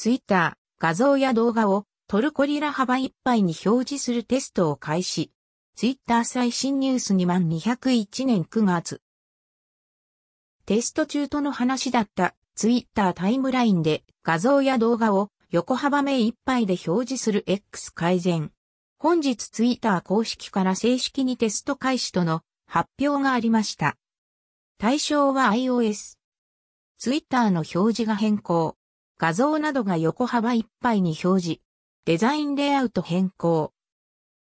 ツイッター、画像や動画をトルコリラ幅いっぱいに表示するテストを開始。ツイッター最新ニュース2201年9月。テスト中との話だったツイッタータイムラインで画像や動画を横幅目いっぱいで表示する X 改善。本日ツイッター公式から正式にテスト開始との発表がありました。対象は iOS。ツイッターの表示が変更。画像などが横幅いっぱいに表示。デザインレイアウト変更。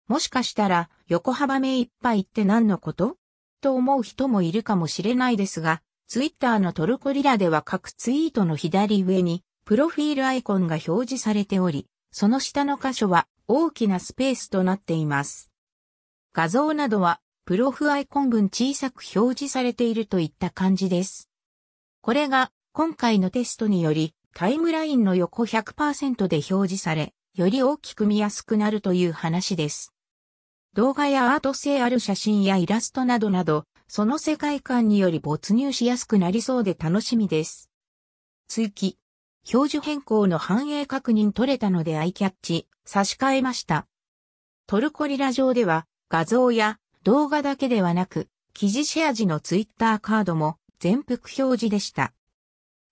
もしかしたら横幅目いっぱいって何のこと？と思う人もいるかもしれないですが、ツイッターのトルコリラでは各ツイートの左上にプロフィールアイコンが表示されており、その下の箇所は大きなスペースとなっています。画像などはプロフアイコン分小さく表示されているといった感じです。これが今回のテストによりタイムラインの横100%で表示され、より大きく見やすくなるという話です。動画やアート性ある写真やイラストなどなど、その世界観により没入しやすくなりそうで楽しみです。追記。表示変更の反映確認取れたのでアイキャッチ、差し替えました。トルコリラ上では画像や動画だけではなく、記事シェア時のツイッターカードも全幅表示でした。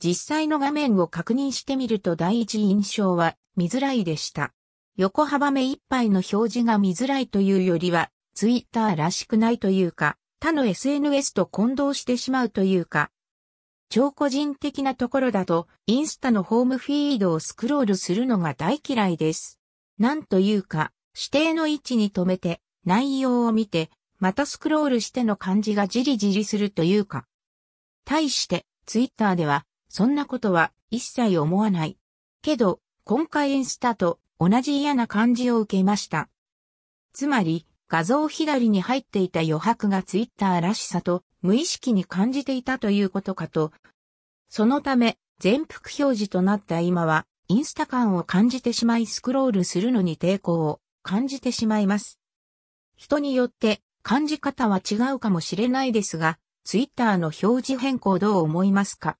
実際の画面を確認してみると第一印象は見づらいでした。横幅目いっぱいの表示が見づらいというよりは、ツイッターらしくないというか、他の SNS と混同してしまうというか、超個人的なところだと、インスタのホームフィードをスクロールするのが大嫌いです。なんというか、指定の位置に止めて、内容を見て、またスクロールしての感じがじりじりするというか。対して、ツイッターでは、そんなことは一切思わない。けど、今回インスタと同じ嫌な感じを受けました。つまり、画像左に入っていた余白がツイッターらしさと無意識に感じていたということかと。そのため、全幅表示となった今は、インスタ感を感じてしまいスクロールするのに抵抗を感じてしまいます。人によって感じ方は違うかもしれないですが、ツイッターの表示変更どう思いますか？